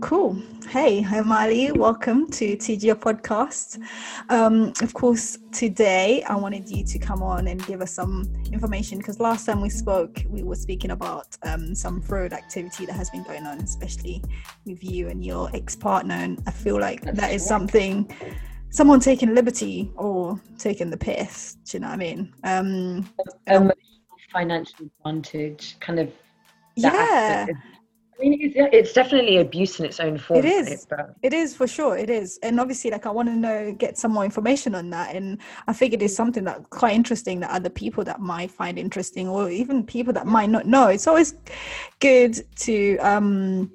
Cool. Hey, hi Mali. Welcome to TGO podcast. Um, of course, today I wanted you to come on and give us some information because last time we spoke, we were speaking about um, some fraud activity that has been going on, especially with you and your ex-partner. And I feel like That's that is something someone taking liberty or taking the piss. Do you know what I mean? Um, financial advantage, kind of. Yeah. I mean, it's, it's definitely abuse in its own form. It is. But... It is for sure. It is, and obviously, like I want to know, get some more information on that. And I think it is something that quite interesting that other people that might find interesting, or even people that might not know. It's always good to um,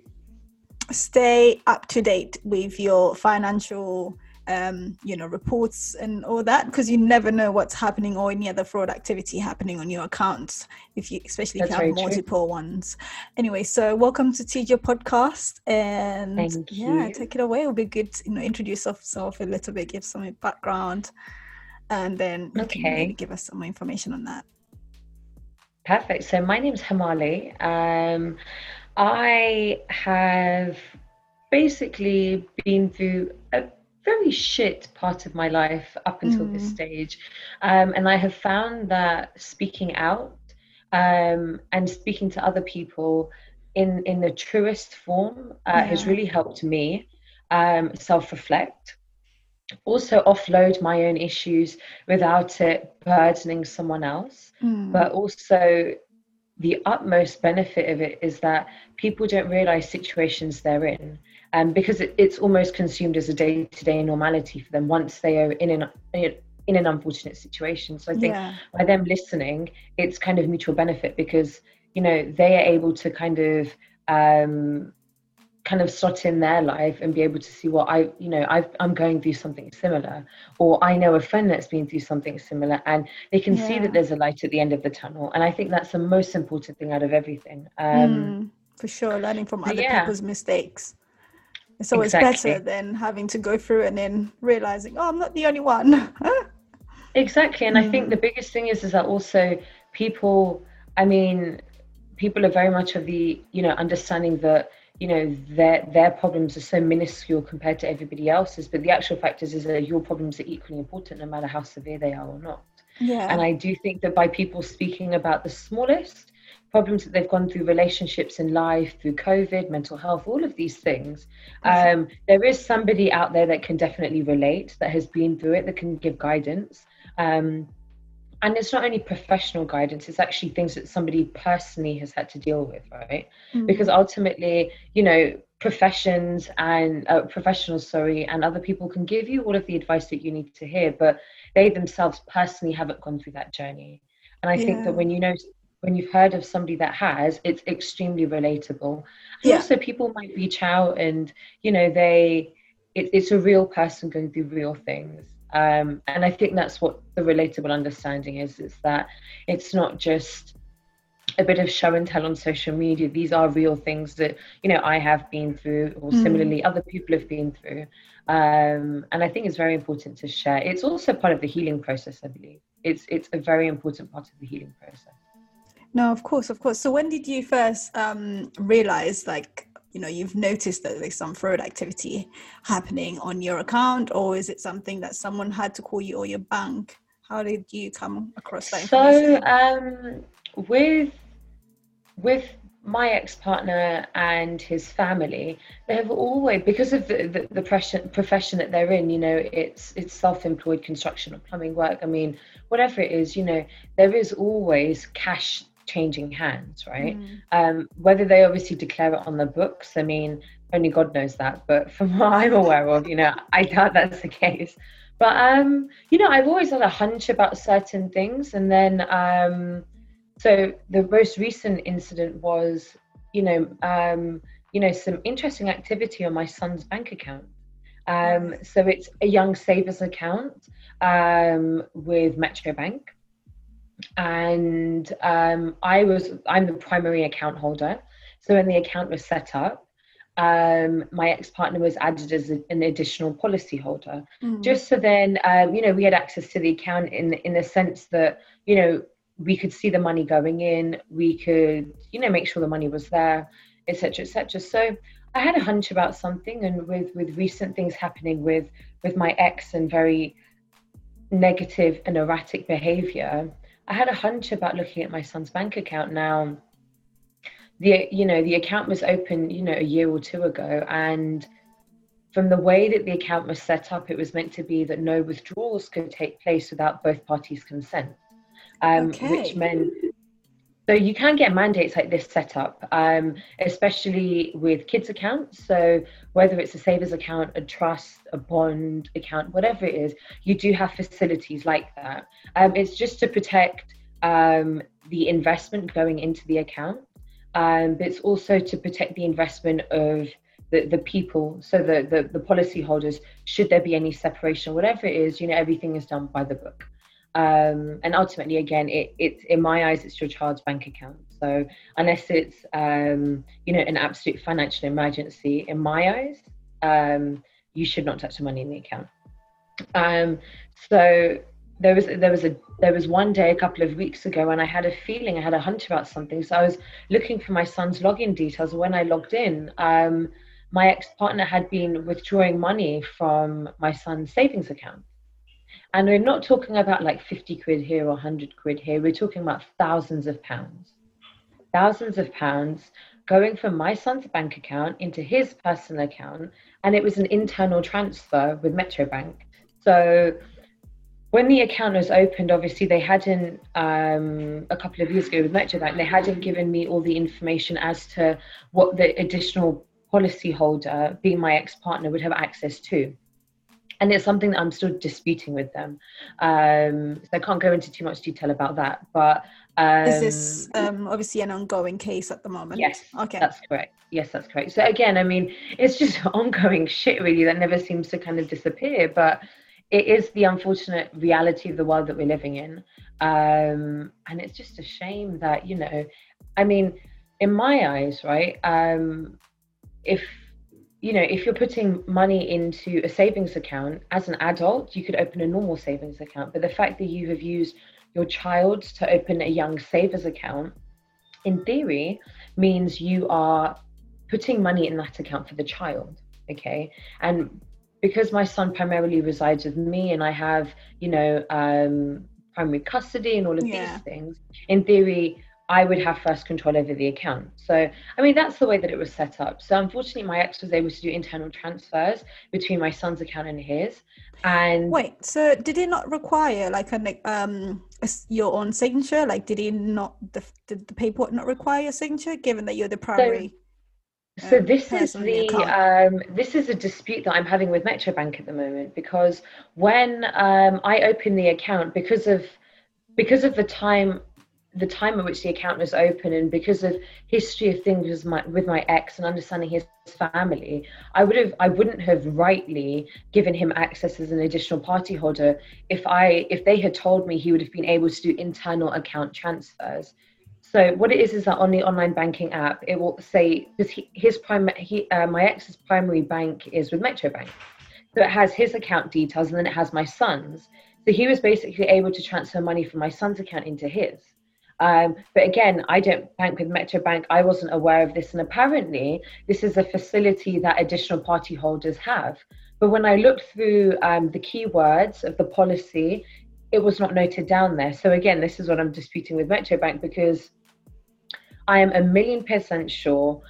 stay up to date with your financial um, you know reports and all that because you never know what's happening or any other fraud activity happening on your accounts if you especially if you have multiple true. ones. Anyway so welcome to TGO podcast and Thank yeah you. take it away. It'll be good to, you know introduce yourself a little bit give some background and then okay. give us some more information on that. Perfect. So my name is Hamali. Um, I have basically been through very shit part of my life up until mm. this stage. Um, and I have found that speaking out um, and speaking to other people in, in the truest form uh, yeah. has really helped me um, self reflect. Also, offload my own issues without it burdening someone else, mm. but also the utmost benefit of it is that people don't realize situations they're in um, because it, it's almost consumed as a day-to-day normality for them once they are in an in an unfortunate situation so i think yeah. by them listening it's kind of mutual benefit because you know they are able to kind of um, kind of slot in their life and be able to see what I, you know, i am going through something similar, or I know a friend that's been through something similar, and they can yeah. see that there's a light at the end of the tunnel. And I think that's the most important thing out of everything. Um, mm, for sure, learning from other yeah. people's mistakes. It's always exactly. better than having to go through and then realizing, oh, I'm not the only one. exactly. And mm. I think mm. the biggest thing is is that also people, I mean, people are very much of the, you know, understanding that, you know, their their problems are so minuscule compared to everybody else's. But the actual fact is is that your problems are equally important no matter how severe they are or not. Yeah. And I do think that by people speaking about the smallest, problems that they've gone through, relationships in life, through COVID, mental health, all of these things. Um, there is somebody out there that can definitely relate, that has been through it, that can give guidance. Um, and it's not only professional guidance, it's actually things that somebody personally has had to deal with, right? Mm-hmm. Because ultimately, you know, professions and uh, professionals, sorry, and other people can give you all of the advice that you need to hear, but they themselves personally haven't gone through that journey. And I yeah. think that when you know when you've heard of somebody that has, it's extremely relatable. And yeah. also, people might reach out and you know they, it, it's a real person going through real things. Um, and I think that's what the relatable understanding is: is that it's not just a bit of show and tell on social media. These are real things that you know I have been through, or mm. similarly other people have been through. Um, and I think it's very important to share. It's also part of the healing process. I believe it's it's a very important part of the healing process. No, of course, of course. So when did you first um, realize, like, you know, you've noticed that there's some fraud activity happening on your account, or is it something that someone had to call you or your bank? How did you come across that? So um, with with my ex-partner and his family they have always because of the, the, the profession, profession that they're in you know it's it's self-employed construction or plumbing work i mean whatever it is you know there is always cash changing hands, right? Mm. Um, whether they obviously declare it on the books, I mean, only God knows that. But from what I'm aware of, you know, I doubt that's the case. But um, you know, I've always had a hunch about certain things, and then um, so the most recent incident was, you know, um, you know, some interesting activity on my son's bank account. Um, so it's a young savers account um, with Metro Bank and um, I was I'm the primary account holder. So when the account was set up, um, my ex partner was added as a, an additional policy holder, mm. just so then um, you know we had access to the account in in the sense that you know we could see the money going in, we could you know make sure the money was there, etc. etc. So I had a hunch about something, and with with recent things happening with with my ex and very negative and erratic behavior, I had a hunch about looking at my son's bank account now. The you know the account was open you know a year or two ago, and from the way that the account was set up, it was meant to be that no withdrawals could take place without both parties' consent, um, okay. which meant so you can get mandates like this set up, um, especially with kids accounts. So whether it's a savers account, a trust, a bond account, whatever it is, you do have facilities like that. Um, it's just to protect um, the investment going into the account, um, but it's also to protect the investment of the, the people, so the, the the policy holders. Should there be any separation, whatever it is, you know, everything is done by the book um, and ultimately again it, it's in my eyes it's your child's bank account. So unless it's um, you know an absolute financial emergency in my eyes um, you should not touch the money in the account. Um, so there was there was a there was one day a couple of weeks ago when I had a feeling I had a hunch about something. So I was looking for my son's login details when I logged in. Um, my ex-partner had been withdrawing money from my son's savings account and we're not talking about like 50 quid here or 100 quid here. We're talking about thousands of pounds. Thousands of pounds going from my son's bank account into his personal account. And it was an internal transfer with Metro Bank. So when the account was opened, obviously they hadn't, um, a couple of years ago with Metro Bank, they hadn't given me all the information as to what the additional policy holder, being my ex partner, would have access to and it's something that I'm still disputing with them. Um, so I can't go into too much detail about that. But um, is this um, obviously an ongoing case at the moment? Yes. Okay. That's correct. Yes, that's correct. So again, I mean, it's just ongoing shit really that never seems to kind of disappear. But it is the unfortunate reality of the world that we're living in, um, and it's just a shame that you know, I mean, in my eyes, right? Um, if you know, if you're putting money into a savings account as an adult, you could open a normal savings account. But the fact that you have used your child to open a young savers account, in theory, means you are putting money in that account for the child. Okay. And because my son primarily resides with me and I have, you know, um, primary custody and all of yeah. these things, in theory, I would have first control over the account. So, I mean, that's the way that it was set up. So, unfortunately, my ex was able to do internal transfers between my son's account and his. And wait, so did it not require like a um a, your own signature? Like, did he not the did the paperwork not require a signature, given that you're the primary? So, so um, this is the um, this is a dispute that I'm having with Metro Bank at the moment because when um, I open the account because of because of the time the time at which the account was open and because of history of things with my, with my ex and understanding his family i would have i wouldn't have rightly given him access as an additional party holder if i if they had told me he would have been able to do internal account transfers. So what it is is that on the online banking app it will say because his primary he uh, my ex's primary bank is with metro bank. So it has his account details and then it has my son's so he was basically able to transfer money from my son's account into his um, but again, I don't bank with Metro Bank. I wasn't aware of this. And apparently, this is a facility that additional party holders have. But when I looked through um, the keywords of the policy, it was not noted down there. So again, this is what I'm disputing with Metro Bank because I am a million percent sure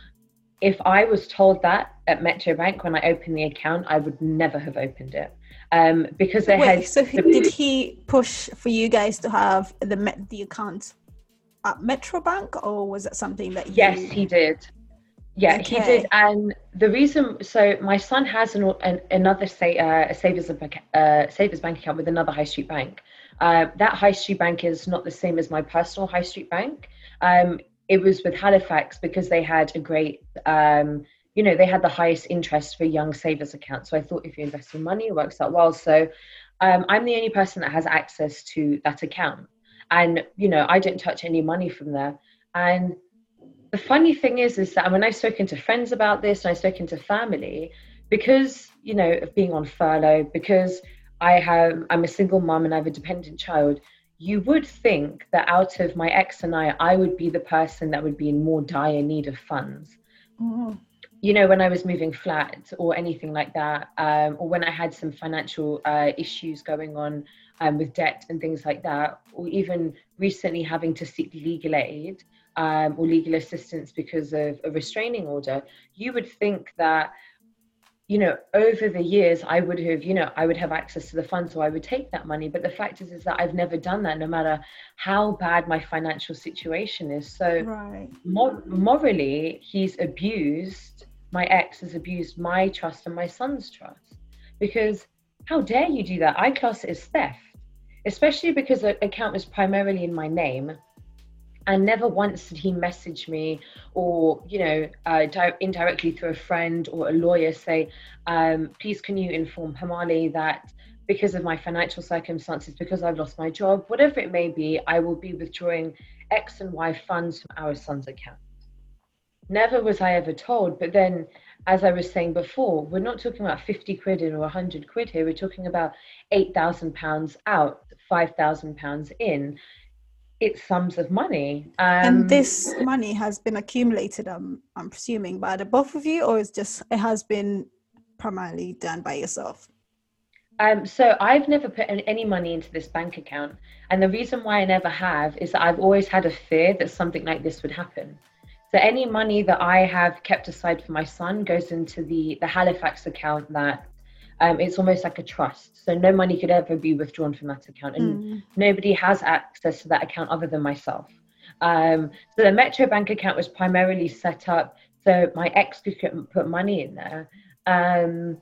if I was told that at Metro Bank when I opened the account, I would never have opened it. Um, because they Wait, had. So did he push for you guys to have the the account at Metro Bank, or was it something that you... Yes, he did. Yeah, okay. he did. And the reason, so my son has an, an another say uh, a savers uh, savers bank account with another high street bank. Uh, that high street bank is not the same as my personal high street bank. Um, it was with Halifax because they had a great, um, you know, they had the highest interest for young savers accounts. So I thought if you invest in money, it works out well. So um, I'm the only person that has access to that account and you know i didn't touch any money from there and the funny thing is is that when i've spoken to friends about this and i've spoken to family because you know of being on furlough because i have i'm a single mom and i have a dependent child you would think that out of my ex and i i would be the person that would be in more dire need of funds mm. you know, when I was moving flat or anything like that, um, or when I had some financial uh, issues going on um, with debt and things like that, or even recently having to seek legal aid um, or legal assistance because of a restraining order, you would think that you know over the years i would have you know i would have access to the funds so i would take that money. But the fact is is that i've never done that no matter how bad my financial situation is. So right. mor- morally he's abused my ex has abused my trust and my son's trust. Because how dare you do that? I class it as theft especially because the account was primarily in my name and never once did he message me or you know uh, di- indirectly through a friend or a lawyer say um, please can you inform hamali that because of my financial circumstances because i've lost my job whatever it may be i will be withdrawing x and y funds from our son's account? Never was i ever told but then as i was saying before we're not talking about 50 quid in or 100 quid here we're talking about 8000 pounds out 5000 pounds in it's sums of money. Um, and this money has been accumulated, um, I'm presuming, by the both of you, or it's just it has been primarily done by yourself? Um, so I've never put any money into this bank account, and the reason why I never have is that I've always had a fear that something like this would happen. So any money that I have kept aside for my son goes into the the Halifax account that um, it's almost like a trust. So no money could ever be withdrawn from that account, and mm. nobody has access to that account other than myself. Um, so the Metro Bank account was primarily set up so my ex could put money in there. Um,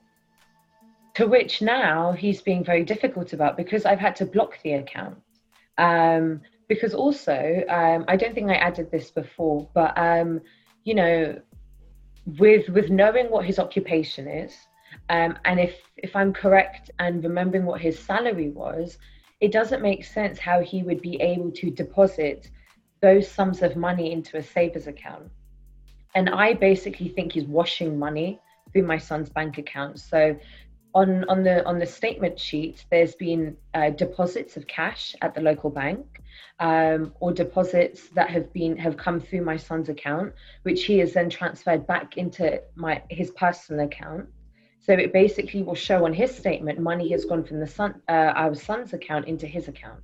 to which now he's being very difficult about because I've had to block the account. Um, because also, um, I don't think I added this before, but um, you know, with with knowing what his occupation is, um, and if if I'm correct and remembering what his salary was, it doesn't make sense how he would be able to deposit those sums of money into a savers account. And I basically think he's washing money through my son's bank account. So on on the on the statement sheet, there's been uh, deposits of cash at the local bank, um, or deposits that have been have come through my son's account, which he has then transferred back into my his personal account. So it basically will show on his statement money has gone from the son, uh, our son's account into his account,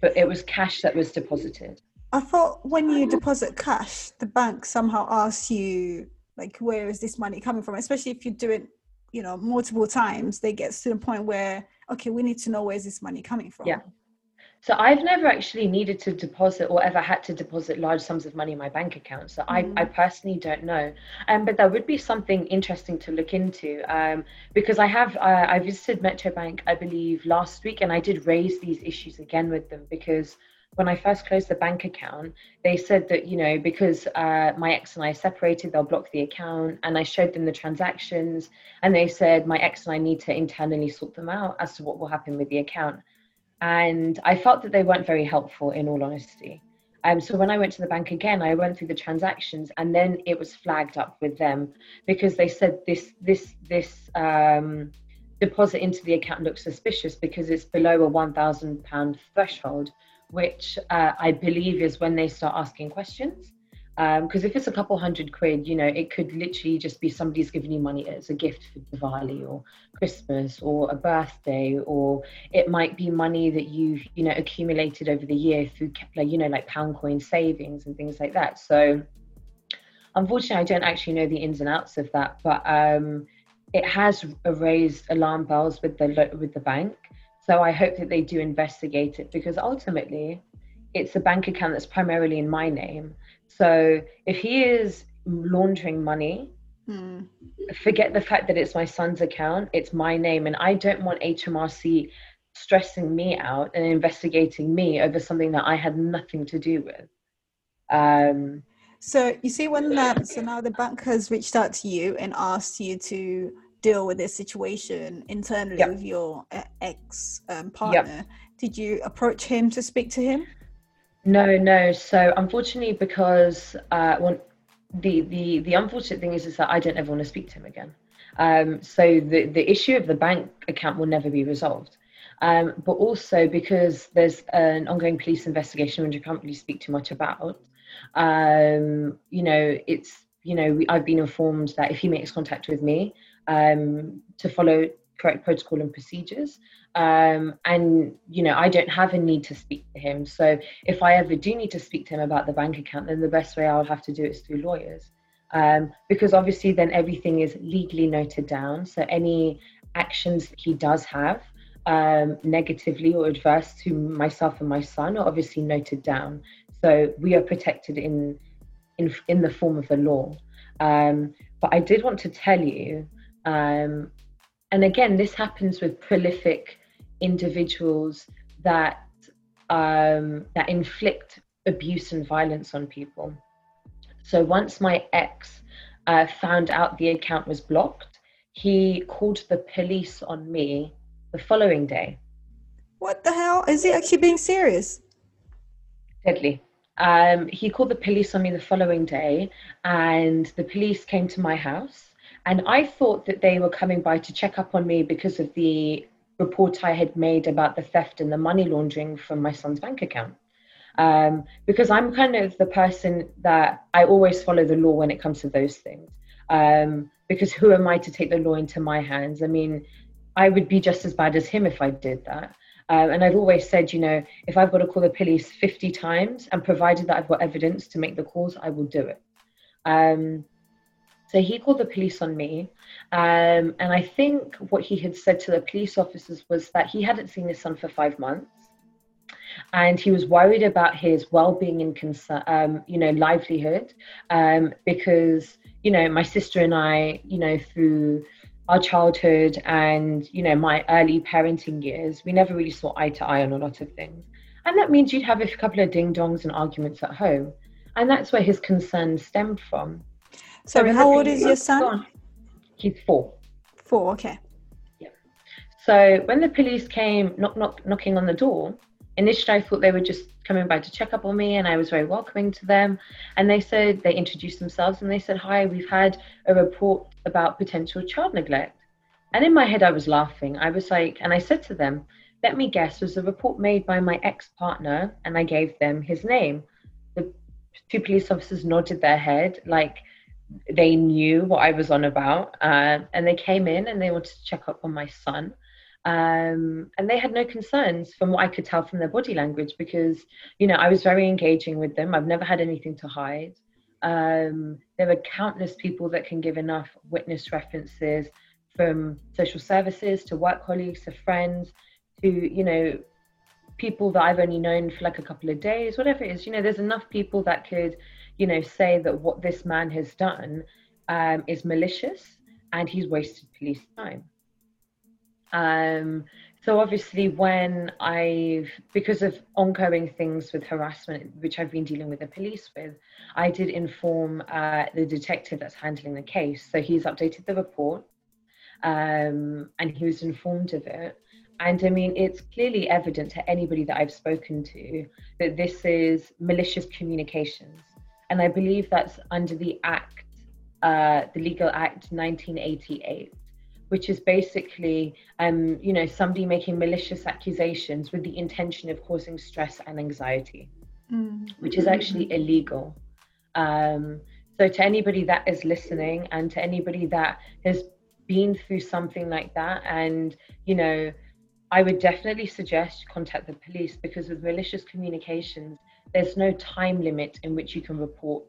but it was cash that was deposited. I thought when you deposit cash, the bank somehow asks you like, where is this money coming from? Especially if you do it, you know, multiple times, they get to the point where okay, we need to know where's this money coming from. Yeah. So I've never actually needed to deposit or ever had to deposit large sums of money in my bank account. So mm. I, I personally don't know. Um, but that would be something interesting to look into um, because I have uh, I visited Metro Bank I believe last week and I did raise these issues again with them because when I first closed the bank account, they said that, you know, because uh, my ex and I separated, they'll block the account. And I showed them the transactions. And they said, my ex and I need to internally sort them out as to what will happen with the account and I felt that they weren't very helpful in all honesty. Um, so when I went to the bank again, I went through the transactions, and then it was flagged up with them because they said this this this um, deposit into the account looks suspicious because it's below a one thousand pound threshold, which uh, I believe is when they start asking questions because um, if it's a couple hundred quid, you know, it could literally just be somebody's giving you money as a gift for Diwali or Christmas or a birthday, or it might be money that you've, you know, accumulated over the year through, like, you know, like pound coin savings and things like that. So, unfortunately, I don't actually know the ins and outs of that, but um, it has raised alarm bells with the with the bank. So I hope that they do investigate it because ultimately, it's a bank account that's primarily in my name so if he is laundering money, mm. forget the fact that it's my son's account, it's my name, and I don't want HMRC stressing me out and investigating me over something that I had nothing to do with. Um, so you see, when that so now the bank has reached out to you and asked you to deal with this situation internally yep. with your uh, ex um, partner, yep. did you approach him to speak to him? No, no. So unfortunately, because uh, one, the the the unfortunate thing is is that I don't ever want to speak to him again. Um, so the the issue of the bank account will never be resolved. Um, but also because there's an ongoing police investigation which I can't really speak too much about. Um, you know, it's you know, we, I've been informed that if he makes contact with me, um, to follow correct protocol and procedures. Um, and you know, I don't have a need to speak to him. So if I ever do need to speak to him about the bank account, then the best way I'll have to do it is through lawyers. Um, because obviously then everything is legally noted down. So any actions he does have um, negatively or adverse to myself and my son are obviously noted down. So we are protected in in in the form of the law. Um, but I did want to tell you, um, and again, this happens with prolific individuals that um, that inflict abuse and violence on people. So once my ex uh, found out the account was blocked, he called the police on me the following day. What the hell? Is he actually being serious? Deadly. Um, he called the police on me the following day, and the police came to my house. And I thought that they were coming by to check up on me because of the report I had made about the theft and the money laundering from my son's bank account. Um, because I'm kind of the person that I always follow the law when it comes to those things. Um, because who am I to take the law into my hands? I mean, I would be just as bad as him if I did that. Um, and I've always said, you know, if I've got to call the police 50 times and provided that I've got evidence to make the calls, I will do it. Um, so he called the police on me. Um, and I think what he had said to the police officers was that he hadn't seen his son for five months. And he was worried about his well-being and concern, um, you know, livelihood, um, because you know my sister and I, you know, through our childhood and you know my early parenting years we never really saw eye to eye on a lot of things and that means you'd have a couple of ding dongs and arguments at home and that's where his concern stemmed from sorry so how old is your son? he's four. Four okay. Yeah. So when the police came knock knock knocking on the door initially i thought they were just coming by to check up on me and i was very welcoming to them. And they said they introduced themselves and they said hi we've had a report about potential child neglect. And in my head, I was laughing. I was like, and I said to them, let me guess, was a report made by my ex partner, and I gave them his name. The two police officers nodded their head, like they knew what I was on about. Uh, and they came in and they wanted to check up on my son. Um, and they had no concerns from what I could tell from their body language because, you know, I was very engaging with them. I've never had anything to hide. Um, there are countless people that can give enough witness references from social services to work colleagues to friends to, you know, people that I've only known for like a couple of days, whatever it is. You know, there's enough people that could, you know, say that what this man has done um, is malicious and he's wasted police time. Um, so obviously, when I've because of ongoing things with harassment, which I've been dealing with the police with, I did inform uh, the detective that's handling the case. So he's updated the report, um, and he was informed of it. And I mean, it's clearly evident to anybody that I've spoken to that this is malicious communications, and I believe that's under the Act, uh, the Legal Act 1988 which is basically, um, you know, somebody making malicious accusations with the intention of causing stress and anxiety, mm. which is actually illegal. Um, so, to anybody that is listening and to anybody that has been through something like that, and, you know, I would definitely suggest contact the police because with malicious communications, there's no time limit in which you can report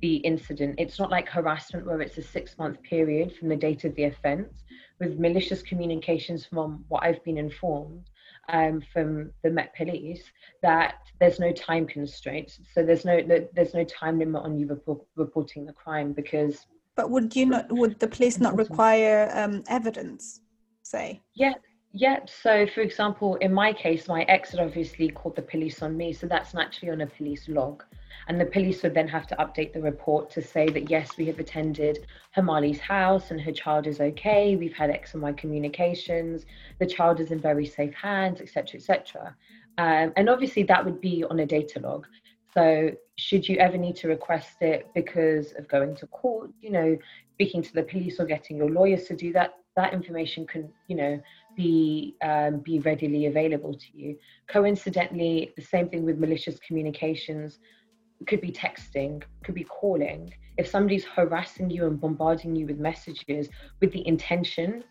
the incident. It's not like harassment where it's a six month period from the date of the offence. With malicious communications, from what I've been informed um, from the Met Police, that there's no time constraints. So there's no there's no time limit on you report, reporting the crime because. But would you not? Would the police not require um, evidence? Say. Yeah, yeah. So, for example, in my case, my ex had obviously called the police on me, so that's naturally on a police log. And the police would then have to update the report to say that yes, we have attended Hamali's house and her child is okay. We've had X and Y communications. The child is in very safe hands, etc., etc. Um, and obviously, that would be on a data log. So, should you ever need to request it because of going to court, you know, speaking to the police or getting your lawyers to do that, that information can, you know, be um, be readily available to you. Coincidentally, the same thing with malicious communications it could be texting, could be calling. If somebody's harassing you and bombarding you with messages with the intention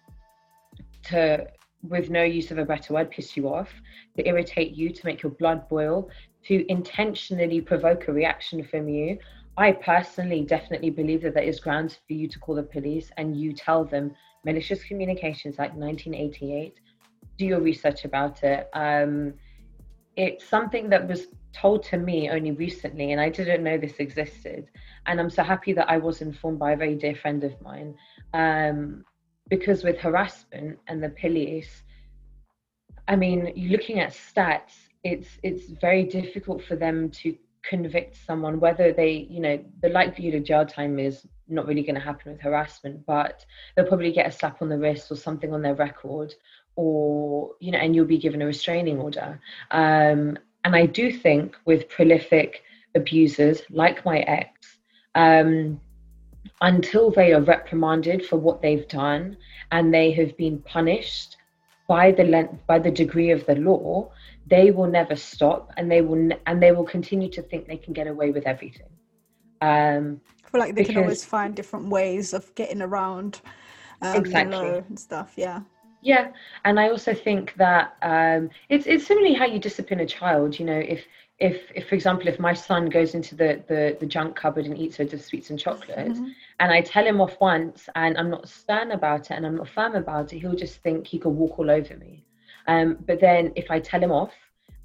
to, with no use of a better word, piss you off, to irritate you, to make your blood boil, to intentionally provoke a reaction from you, I personally definitely believe that there is grounds for you to call the police and you tell them malicious communications like 1988. Do your research about it. Um, it's something that was told to me only recently, and I didn't know this existed. And I'm so happy that I was informed by a very dear friend of mine. Um, because with harassment and the police, I mean, looking at stats, it's it's very difficult for them to convict someone, whether they, you know, the likelihood of jail time is not really going to happen with harassment, but they'll probably get a slap on the wrist or something on their record, or, you know, and you'll be given a restraining order. Um, and I do think with prolific abusers like my ex, um, until they are reprimanded for what they've done and they have been punished by the length, by the degree of the law, they will never stop and they will ne- and they will continue to think they can get away with everything um feel like they because, can always find different ways of getting around um, exactly. and stuff yeah. Yeah and i also think that um it's it's similarly how you discipline a child you know if if, if for example if my son goes into the, the the junk cupboard and eats loads of sweets and chocolates mm-hmm. and i tell him off once and i'm not stern about it and i'm not firm about it he'll just think he could walk all over me. Um, but then if I tell him off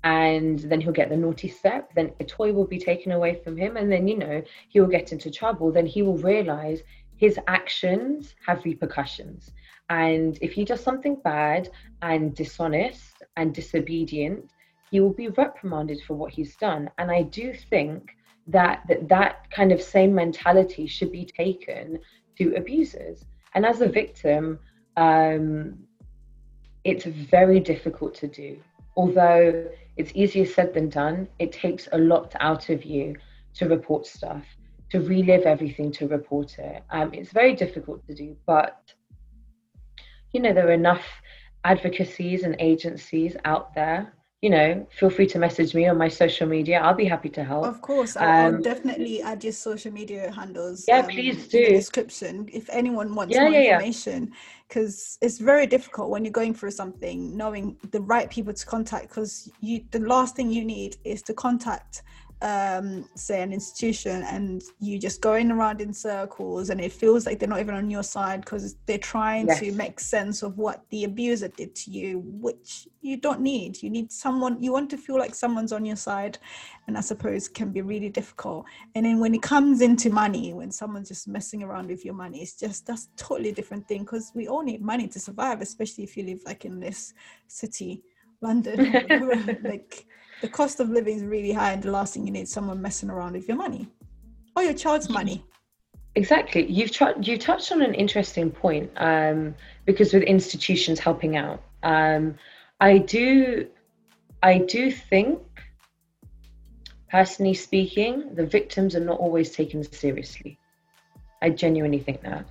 and then he'll get the naughty step, then a toy will be taken away from him. And then, you know, he will get into trouble. Then he will realize his actions have repercussions. And if he does something bad and dishonest and disobedient, he will be reprimanded for what he's done. And I do think that that, that kind of same mentality should be taken to abusers. And as a victim, um, it's very difficult to do. Although it's easier said than done, it takes a lot out of you to report stuff, to relive everything, to report it. Um, it's very difficult to do, but you know, there are enough advocacies and agencies out there you know, feel free to message me on my social media. I'll be happy to help. Of course, I'll, um, definitely add your social media handles. Yeah, um, please do. description if anyone wants yeah, more yeah, information, because yeah. it's very difficult when you're going through something, knowing the right people to contact. Because you, the last thing you need is to contact um, say an institution and you just going around in circles and it feels like they're not even on your side because they're trying yes. to make sense of what the abuser did to you which you don't need you need someone you want to feel like someone's on your side and i suppose can be really difficult and then when it comes into money when someone's just messing around with your money it's just that's totally different thing because we all need money to survive especially if you live like in this city london like the cost of living is really high and the last thing you need is someone messing around with your money or your child's money. Exactly. You've tra- you touched on an interesting point um, because with institutions helping out um, i do i do think personally speaking the victims are not always taken seriously. I genuinely think that.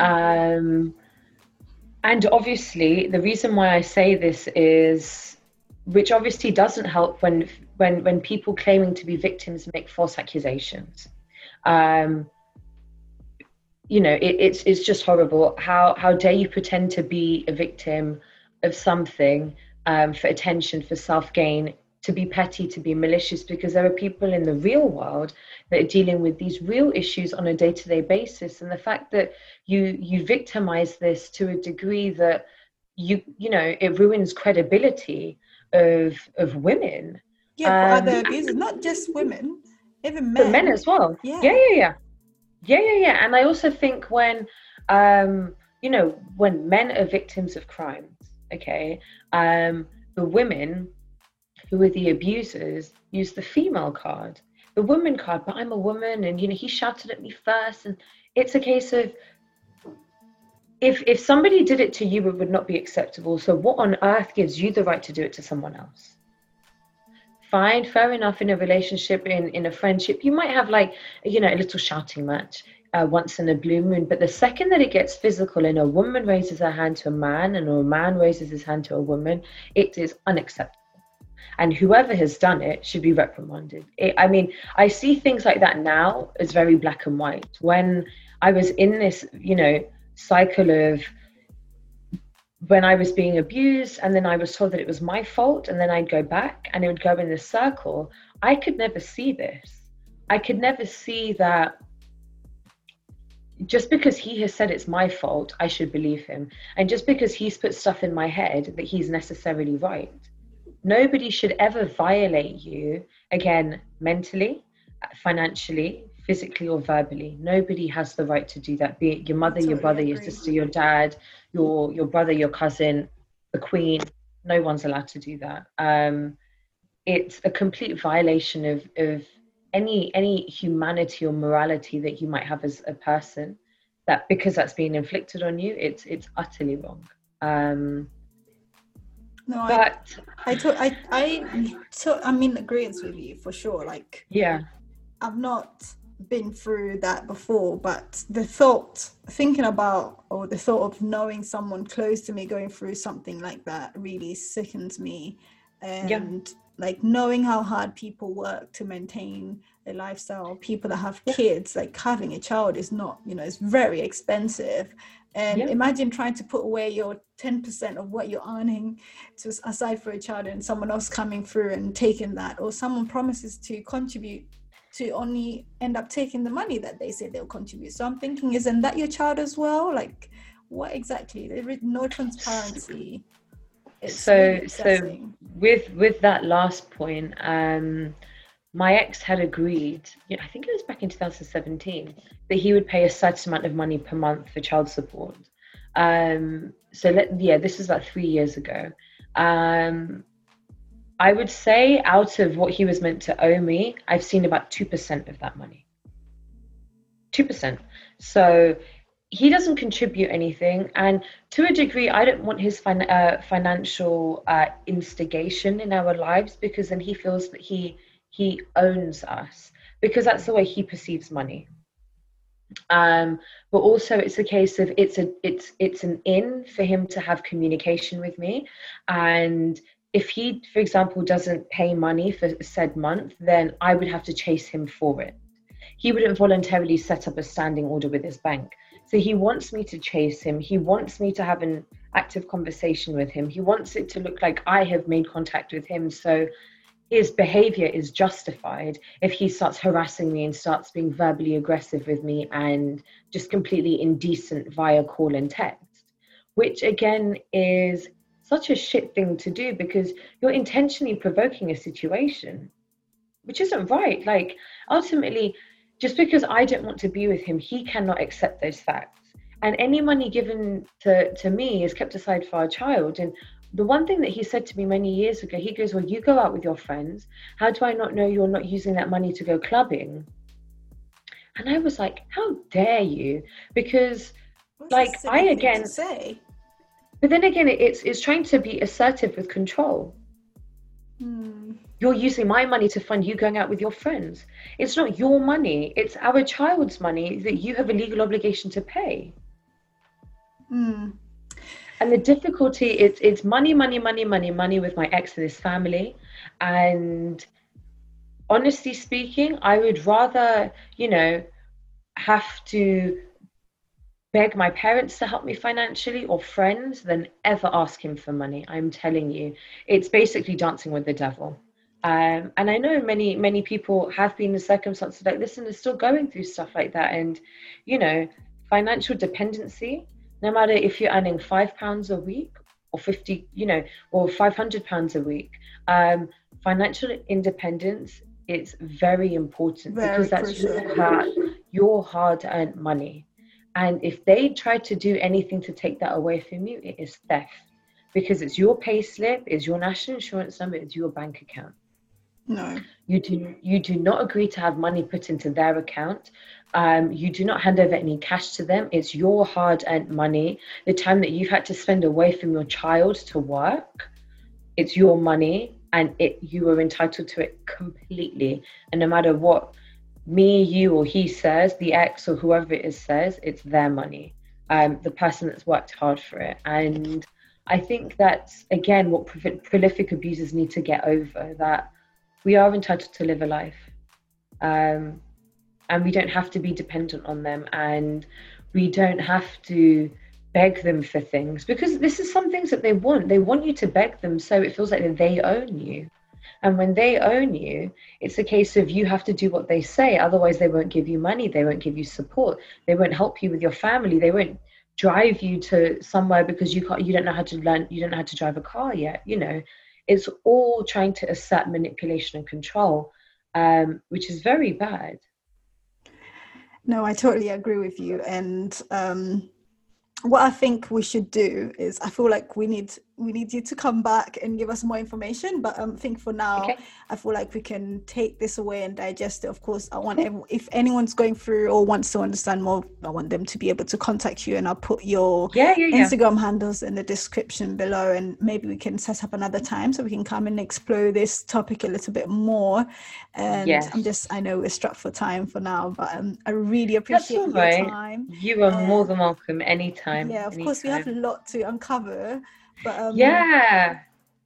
Um, and obviously the reason why i say this is which obviously doesn't help when when when people claiming to be victims make false accusations. Um, you know, it, it's it's just horrible. How how dare you pretend to be a victim of something um, for attention, for self gain, to be petty, to be malicious? Because there are people in the real world that are dealing with these real issues on a day to day basis, and the fact that you you victimize this to a degree that you you know it ruins credibility of of women. Yeah, um, other abusers, not just women, even men. men as well. Yeah. yeah, yeah, yeah, yeah, yeah, yeah. And I also think when, um, you know, when men are victims of crimes, okay, um, the women who are the abusers use the female card, the woman card. But I'm a woman, and you know, he shouted at me first, and it's a case of if if somebody did it to you, it would not be acceptable. So what on earth gives you the right to do it to someone else? Fine, fair enough. In a relationship, in in a friendship, you might have like you know a little shouting match uh, once in a blue moon. But the second that it gets physical, and a woman raises her hand to a man, and a man raises his hand to a woman, it is unacceptable. and whoever has done it should be reprimanded. It, I mean, I see things like that now as very black and white. When I was in this, you know, cycle of when I was being abused, and then I was told that it was my fault, and then I'd go back and it would go in this circle. I could never see this. I could never see that just because he has said it's my fault, I should believe him. And just because he's put stuff in my head that he's necessarily right. Nobody should ever violate you, again, mentally, financially, physically, or verbally. Nobody has the right to do that, be it your mother, totally your brother, agree. your sister, your dad, your, your brother, your cousin, the queen. No one's allowed to do that. Um, it's a complete violation of, of any any humanity or morality that you might have as a person that because that's being inflicted on you it's it's utterly wrong um no but i i to, i i to, i mean with you for sure like yeah i've not been through that before but the thought thinking about or the thought of knowing someone close to me going through something like that really sickens me. And yeah like knowing how hard people work to maintain a lifestyle people that have kids like having a child is not you know it's very expensive. And yeah. imagine trying to put away your 10% of what you're earning to aside for a child and someone else coming through and taking that or someone promises to contribute to only end up taking the money that they say they'll contribute. So i'm thinking isn't that your child as well? Like what exactly? There is no transparency. It's so so with with that last point um my ex had agreed you know, i think it was back in 2017 that he would pay a certain amount of money per month for child support. Um so let, yeah this was like three years ago. Um i would say out of what he was meant to owe me i've seen about 2% of that money. 2% so he doesn't contribute anything and to a degree i don't want his fin- uh, financial uh, instigation in our lives because then he feels that he he owns us because that's the way he perceives money. Um, but also it's a case of it's a it's it's an in for him to have communication with me and if he for example doesn't pay money for said month then i would have to chase him for it he wouldn't voluntarily set up a standing order with his bank so he wants me to chase him. He wants me to have an active conversation with him. He wants it to look like I have made contact with him. So his behavior is justified if he starts harassing me and starts being verbally aggressive with me and just completely indecent via call and text, which again is such a shit thing to do because you're intentionally provoking a situation, which isn't right. Like, ultimately, just because I don't want to be with him, he cannot accept those facts. And any money given to, to me is kept aside for our child. And the one thing that he said to me many years ago, he goes, Well, you go out with your friends. How do I not know you're not using that money to go clubbing? And I was like, How dare you? Because, What's like, I again say. But then again, it's, it's trying to be assertive with control. Hmm you're using my money to fund you going out with your friends. It's not your money, it's our child's money that you have a legal obligation to pay. Mm. And the difficulty it's it's money, money, money, money, money with my ex and his family. And honestly speaking, I would rather, you know, have to beg my parents to help me financially or friends than ever ask him for money. I'm telling you, it's basically dancing with the devil. Um, and I know many, many people have been in circumstances like this and are still going through stuff like that. And, you know, financial dependency, no matter if you're earning five pounds a week or 50, you know, or 500 pounds a week, um, financial independence is very important very because that's your hard, your hard earned money. And if they try to do anything to take that away from you, it is theft because it's your pay slip, it's your national insurance number, it's your bank account. No. You do you do not agree to have money put into their account. Um, you do not hand over any cash to them. It's your hard-earned money. The time that you've had to spend away from your child to work, it's your money, and it you are entitled to it completely. And no matter what me, you, or he says, the ex or whoever it is says, it's their money. Um, the person that's worked hard for it. And I think that's again what prolific abusers need to get over that we are entitled to live a life. Um, and we don't have to be dependent on them and we don't have to beg them for things because this is some things that they want. They want you to beg them so it feels like they own you. And when they own you, it's a case of you have to do what they say. Otherwise, they won't give you money. They won't give you support. They won't help you with your family. They won't drive you to somewhere because you can't. You don't know how to learn. You don't know how to drive a car yet. You know, it's all trying to assert manipulation and control, um, which is very bad. No, I totally agree with you. And um, what I think we should do is, I feel like we need we need you to come back and give us more information. But um, I think for now, okay. I feel like we can take this away and digest it. Of course, I want every, if anyone's going through or wants to understand more, I want them to be able to contact you, and I'll put your yeah, yeah, yeah. Instagram handles in the description below, and maybe we can set up another time so we can come and explore this topic a little bit more. And yes. I'm just, I know we're strapped for time for now, but um, I really appreciate your right. time. You are more than welcome anytime. Yeah, of anytime. course, we have a lot to uncover but um, yeah,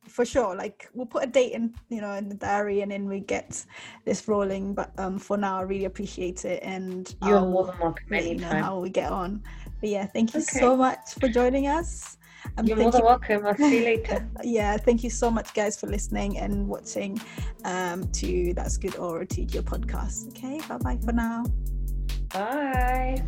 for sure. Like we'll put a date in, you know, in the diary, and then we get this rolling. But um, for now, I really appreciate it, and you're I'll more than welcome anytime. Know how we get on. But yeah, thank you okay. so much for joining us. Um, You're more than you. welcome. I'll see you later. yeah, thank you so much, guys, for listening and watching um, to That's Good or to Your podcast. Okay, bye bye for now. Bye.